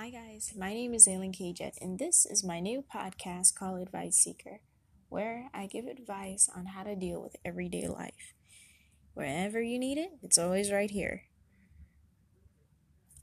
Hi, guys. My name is Aileen Kajet, and this is my new podcast called Advice Seeker, where I give advice on how to deal with everyday life. Wherever you need it, it's always right here.